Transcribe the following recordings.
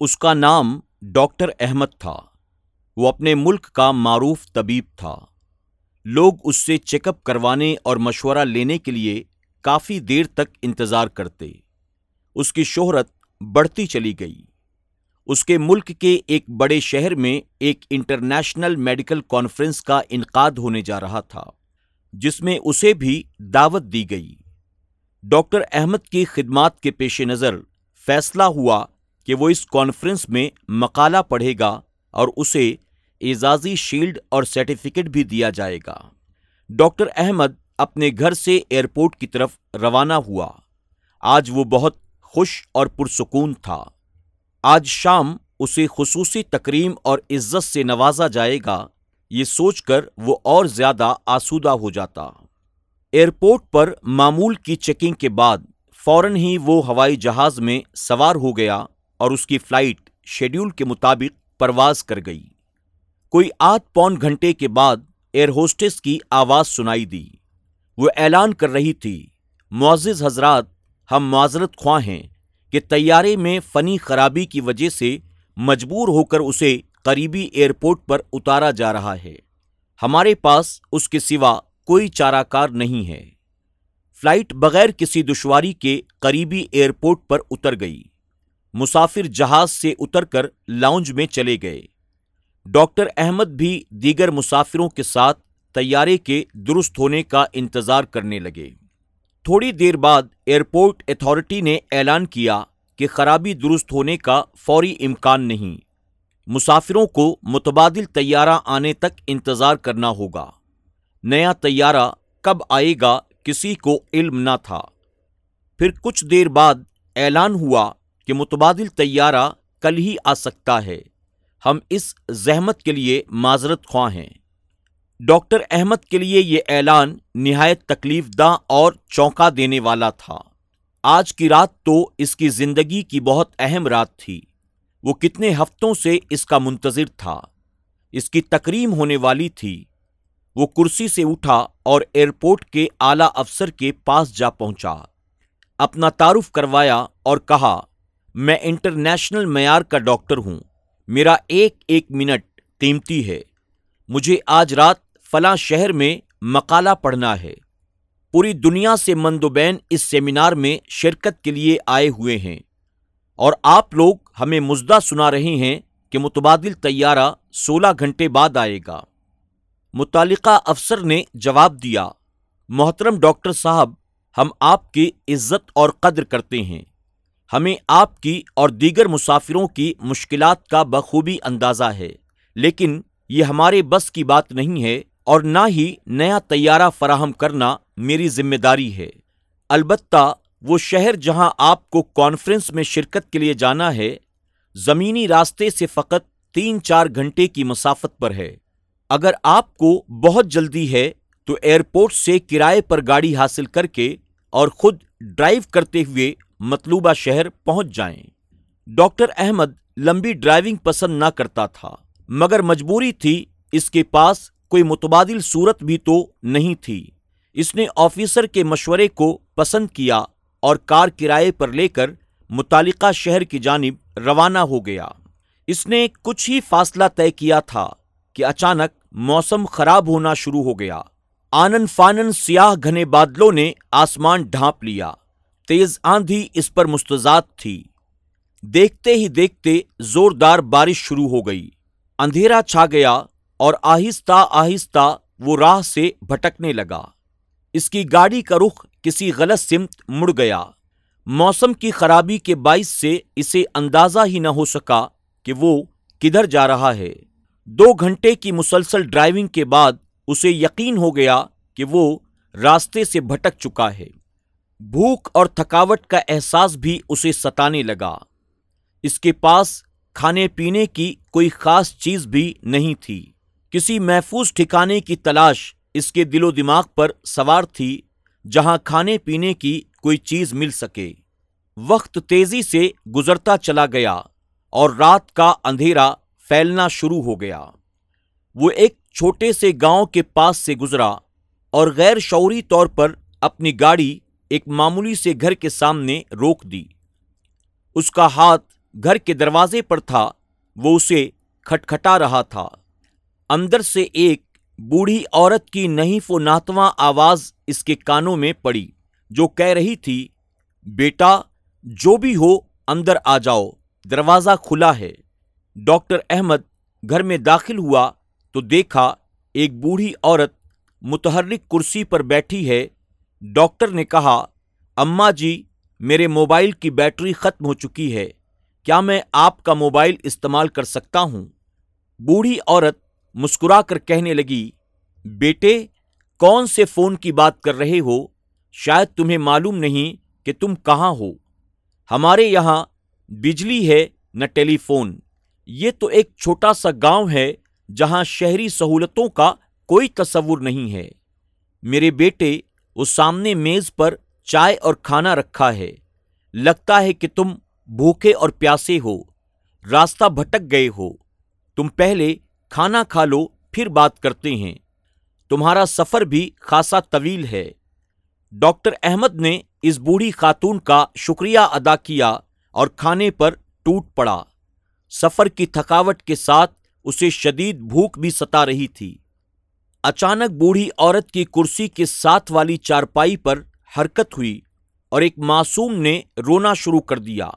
اس کا نام ڈاکٹر احمد تھا۔ وہ اپنے ملک کا معروف طبیب تھا۔ لوگ اس سے چیک اپ کروانے اور مشورہ لینے کے لیے کافی دیر تک انتظار کرتے۔ اس کی شہرت بڑھتی چلی گئی۔ اس کے ملک کے ایک بڑے شہر میں ایک انٹرنیشنل میڈیکل کانفرنس کا انعقاد ہونے جا رہا تھا، جس میں اسے بھی دعوت دی گئی۔ ڈاکٹر احمد کی خدمات کے پیش نظر فیصلہ ہوا کہ وہ اس کانفرنس میں مقالہ پڑھے گا اور اسے اعزازی شیلڈ اور سرٹیفکیٹ بھی دیا جائے گا۔ ڈاکٹر احمد اپنے گھر سے ایئرپورٹ کی طرف روانہ ہوا۔ آج وہ بہت خوش اور پرسکون تھا۔ آج شام اسے خصوصی تکریم اور عزت سے نوازا جائے گا۔ یہ سوچ کر وہ اور زیادہ آسودہ ہو جاتا۔ ایئرپورٹ پر معمول کی چیکنگ کے بعد فوراً ہی وہ ہوائی جہاز میں سوار ہو گیا۔ اور اس کی فلائٹ شیڈول کے مطابق پرواز کر گئی۔ کوئی آدھ پون گھنٹے کے بعد ایئر ہوسٹس کی آواز سنائی دی۔ وہ اعلان کر رہی تھی، معزز حضرات، ہم معذرت خواہ ہیں کہ طیارے میں فنی خرابی کی وجہ سے مجبور ہو کر اسے قریبی ایئرپورٹ پر اتارا جا رہا ہے۔ ہمارے پاس اس کے سوا کوئی چارہ کار نہیں ہے۔ فلائٹ بغیر کسی دشواری کے قریبی ایئرپورٹ پر اتر گئی۔ مسافر جہاز سے اتر کر لاؤنج میں چلے گئے۔ ڈاکٹر احمد بھی دیگر مسافروں کے ساتھ طیارے کے درست ہونے کا انتظار کرنے لگے۔ تھوڑی دیر بعد ایئرپورٹ اتھارٹی نے اعلان کیا کہ خرابی درست ہونے کا فوری امکان نہیں۔ مسافروں کو متبادل طیارہ آنے تک انتظار کرنا ہوگا۔ نیا طیارہ کب آئے گا کسی کو علم نہ تھا۔ پھر کچھ دیر بعد اعلان ہوا کہ متبادل طیارہ کل ہی آ سکتا ہے۔ ہم اس زحمت کے لیے معذرت خواہ ہیں۔ ڈاکٹر احمد کے لیے یہ اعلان نہایت تکلیف دہ اور چونکا دینے والا تھا۔ آج کی رات تو اس کی زندگی کی بہت اہم رات تھی۔ وہ کتنے ہفتوں سے اس کا منتظر تھا۔ اس کی تکریم ہونے والی تھی۔ وہ کرسی سے اٹھا اور ایئرپورٹ کے اعلی افسر کے پاس جا پہنچا۔ اپنا تعارف کروایا اور کہا میں انٹرنیشنل معیار کا ڈاکٹر ہوں۔ میرا ایک ایک منٹ قیمتی ہے۔ مجھے آج رات فلاں شہر میں مقالہ پڑھنا ہے۔ پوری دنیا سے مندوبین اس سیمینار میں شرکت کے لیے آئے ہوئے ہیں۔ اور آپ لوگ ہمیں مزدہ سنا رہے ہیں کہ متبادل طیارہ سولہ گھنٹے بعد آئے گا۔ متعلقہ افسر نے جواب دیا، محترم ڈاکٹر صاحب، ہم آپ کی عزت اور قدر کرتے ہیں۔ ہمیں آپ کی اور دیگر مسافروں کی مشکلات کا بخوبی اندازہ ہے، لیکن یہ ہمارے بس کی بات نہیں ہے اور نہ ہی نیا طیارہ فراہم کرنا میری ذمہ داری ہے۔ البتہ وہ شہر جہاں آپ کو کانفرنس میں شرکت کے لیے جانا ہے، زمینی راستے سے فقط تین چار گھنٹے کی مسافت پر ہے۔ اگر آپ کو بہت جلدی ہے تو ایئرپورٹ سے کرائے پر گاڑی حاصل کر کے اور خود ڈرائیو کرتے ہوئے مطلوبہ شہر پہنچ جائیں۔ ڈاکٹر احمد لمبی ڈرائیونگ پسند نہ کرتا تھا، مگر مجبوری تھی اس کے پاس کوئی متبادل صورت بھی تو نہیں تھی۔ اس نے آفیسر کے مشورے کو پسند کیا اور کار کرائے پر لے کر متعلقہ شہر کی جانب روانہ ہو گیا۔ اس نے کچھ ہی فاصلہ طے کیا تھا کہ اچانک موسم خراب ہونا شروع ہو گیا۔ آنن فانن سیاہ گھنے بادلوں نے آسمان ڈھانپ لیا۔ تیز آندھی اس پر مستضاد تھی۔ دیکھتے ہی دیکھتے زوردار بارش شروع ہو گئی۔ اندھیرا چھا گیا اور آہستہ آہستہ وہ راہ سے بھٹکنے لگا۔ اس کی گاڑی کا رخ کسی غلط سمت مڑ گیا۔ موسم کی خرابی کے باعث سے اسے اندازہ ہی نہ ہو سکا کہ وہ کدھر جا رہا ہے۔ دو گھنٹے کی مسلسل ڈرائیونگ کے بعد اسے یقین ہو گیا کہ وہ راستے سے بھٹک چکا ہے۔ بھوک اور تھکاوٹ کا احساس بھی اسے ستانے لگا۔ اس کے پاس کھانے پینے کی کوئی خاص چیز بھی نہیں تھی۔ کسی محفوظ ٹھکانے کی تلاش اس کے دل و دماغ پر سوار تھی جہاں کھانے پینے کی کوئی چیز مل سکے۔ وقت تیزی سے گزرتا چلا گیا اور رات کا اندھیرا پھیلنا شروع ہو گیا۔ وہ ایک چھوٹے سے گاؤں کے پاس سے گزرا اور غیر شعوری طور پر اپنی گاڑی ایک معمولی سے گھر کے سامنے روک دی۔ اس کا ہاتھ گھر کے دروازے پر تھا، وہ اسے کھٹکھٹا رہا تھا۔ اندر سے ایک بوڑھی عورت کی نحیف و ناتواں آواز اس کے کانوں میں پڑی، جو کہہ رہی تھی، بیٹا، جو بھی ہو، اندر آ جاؤ، دروازہ کھلا ہے۔ ڈاکٹر احمد گھر میں داخل ہوا تو دیکھا ایک بوڑھی عورت متحرک کرسی پر بیٹھی ہے۔ ڈاکٹر نے کہا اماں جی میرے موبائل کی بیٹری ختم ہو چکی ہے۔ کیا میں آپ کا موبائل استعمال کر سکتا ہوں؟ بوڑھی عورت مسکرا کر کہنے لگی، بیٹے، کون سے فون کی بات کر رہے ہو؟ شاید تمہیں معلوم نہیں کہ تم کہاں ہو۔ ہمارے یہاں بجلی ہے، نہ ٹیلی فون۔ یہ تو ایک چھوٹا سا گاؤں ہے۔ جہاں شہری سہولتوں کا کوئی تصور نہیں ہے۔ میرے بیٹے، اس سامنے میز پر چائے اور کھانا رکھا ہے۔ لگتا ہے کہ تم بھوکے اور پیاسے ہو۔ راستہ بھٹک گئے ہو۔ تم پہلے کھانا کھا لو، پھر بات کرتے ہیں۔ تمہارا سفر بھی خاصا طویل ہے۔ ڈاکٹر احمد نے اس بوڑھی خاتون کا شکریہ ادا کیا اور کھانے پر ٹوٹ پڑا۔ سفر کی تھکاوٹ کے ساتھ اسے شدید بھوک بھی ستا رہی تھی۔ اچانک بوڑھی عورت کی کرسی کے ساتھ والی چارپائی پر حرکت ہوئی اور ایک معصوم نے رونا شروع کر دیا۔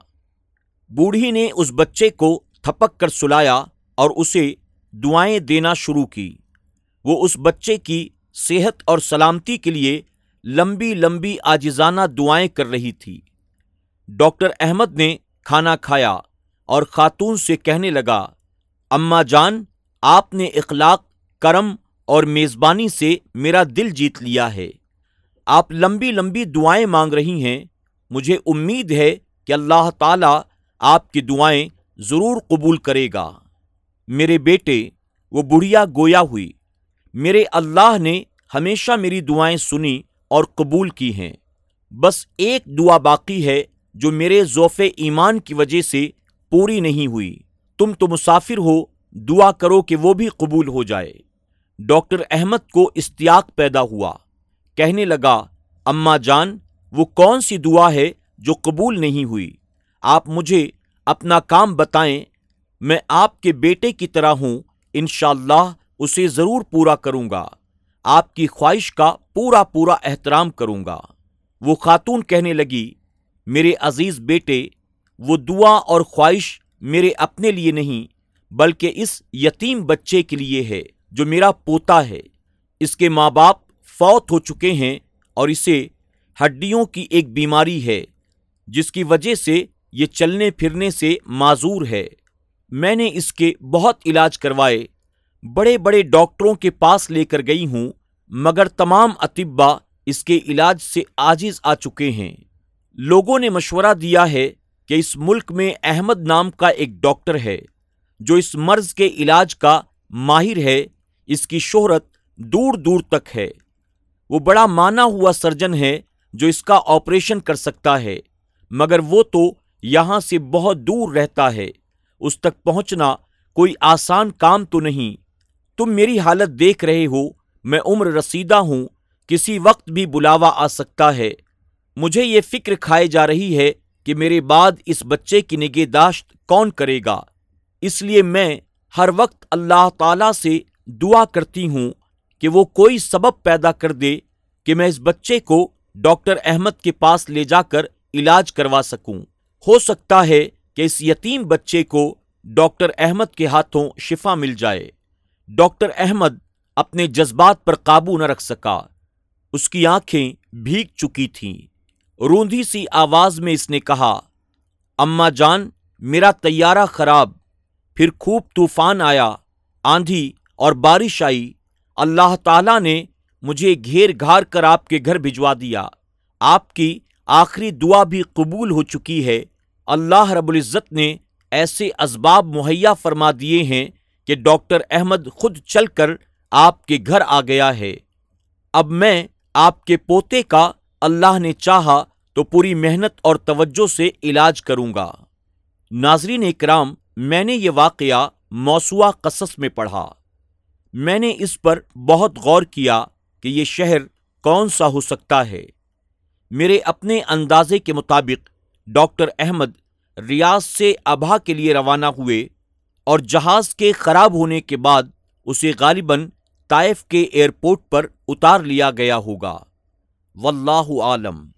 بوڑھی نے اس بچے کو تھپک کر سلایا اور اسے دعائیں دینا شروع کی۔ وہ اس بچے کی صحت اور سلامتی کے لیے لمبی لمبی آجزانہ دعائیں کر رہی تھی۔ ڈاکٹر احمد نے کھانا کھایا اور خاتون سے کہنے لگا اماں جان، آپ نے اخلاق، کرم اور میزبانی سے میرا دل جیت لیا ہے۔ آپ لمبی لمبی دعائیں مانگ رہی ہیں۔ مجھے امید ہے کہ اللہ تعالی آپ کی دعائیں ضرور قبول کرے گا۔ میرے بیٹے، وہ بڑھیا گویا ہوئی۔ میرے اللہ نے ہمیشہ میری دعائیں سنی اور قبول کی ہیں۔ بس ایک دعا باقی ہے جو میرے ذوف ایمان کی وجہ سے پوری نہیں ہوئی۔ تم تو مسافر ہو، دعا کرو کہ وہ بھی قبول ہو جائے۔ ڈاکٹر احمد کو استیاق پیدا ہوا۔ کہنے لگا اماں جان، وہ کون سی دعا ہے جو قبول نہیں ہوئی؟ آپ مجھے اپنا کام بتائیں، میں آپ کے بیٹے کی طرح ہوں، انشاءاللہ اللہ اسے ضرور پورا کروں گا۔ آپ کی خواہش کا پورا پورا احترام کروں گا۔ وہ خاتون کہنے لگی، میرے عزیز بیٹے، وہ دعا اور خواہش میرے اپنے لیے نہیں، بلکہ اس یتیم بچے کے لیے ہے جو میرا پوتا ہے۔ اس کے ماں باپ فوت ہو چکے ہیں اور اسے ہڈیوں کی ایک بیماری ہے، جس کی وجہ سے یہ چلنے پھرنے سے معذور ہے۔ میں نے اس کے بہت علاج کروائے، بڑے بڑے ڈاکٹروں کے پاس لے کر گئی ہوں، مگر تمام اطبا اس کے علاج سے آجز آ چکے ہیں۔ لوگوں نے مشورہ دیا ہے کہ اس ملک میں احمد نام کا ایک ڈاکٹر ہے، جو اس مرض کے علاج کا ماہر ہے، اس کی شہرت دور دور تک ہے۔ وہ بڑا مانا ہوا سرجن ہے جو اس کا آپریشن کر سکتا ہے، مگر وہ تو یہاں سے بہت دور رہتا ہے۔ اس تک پہنچنا کوئی آسان کام تو نہیں۔ تم میری حالت دیکھ رہے ہو، میں عمر رسیدہ ہوں، کسی وقت بھی بلاوا آ سکتا ہے۔ مجھے یہ فکر کھائے جا رہی ہے کہ میرے بعد اس بچے کی نگہداشت کون کرے گا؟ اس لیے میں ہر وقت اللہ تعالی سے دعا کرتی ہوں کہ وہ کوئی سبب پیدا کر دے کہ میں اس بچے کو ڈاکٹر احمد کے پاس لے جا کر علاج کروا سکوں۔ ہو سکتا ہے کہ اس یتیم بچے کو ڈاکٹر احمد کے ہاتھوں شفا مل جائے۔ ڈاکٹر احمد اپنے جذبات پر قابو نہ رکھ سکا۔ اس کی آنکھیں بھیگ چکی تھیں۔ روندھی سی آواز میں اس نے کہا، اماں جان، میرا تیارہ خراب، پھر خوب طوفان آیا، آندھی اور بارش آئی، اللہ تعالی نے مجھے گھیر گھار کر آپ کے گھر بھجوا دیا، آپ کی آخری دعا بھی قبول ہو چکی ہے، اللہ رب العزت نے ایسے اسباب مہیا فرما دیے ہیں کہ ڈاکٹر احمد خود چل کر آپ کے گھر آ گیا ہے۔ اب میں آپ کے پوتے کا اللہ نے چاہا تو پوری محنت اور توجہ سے علاج کروں گا۔ ناظرین اکرام میں نے یہ واقعہ موسوا قصص میں پڑھا۔ میں نے اس پر بہت غور کیا کہ یہ شہر کون سا ہو سکتا ہے۔ میرے اپنے اندازے کے مطابق، ڈاکٹر احمد ریاض سے ابہا کے لیے روانہ ہوئے اور جہاز کے خراب ہونے کے بعد اسے غالباً طائف کے ایئرپورٹ پر اتار لیا گیا ہوگا۔ واللہ عالم۔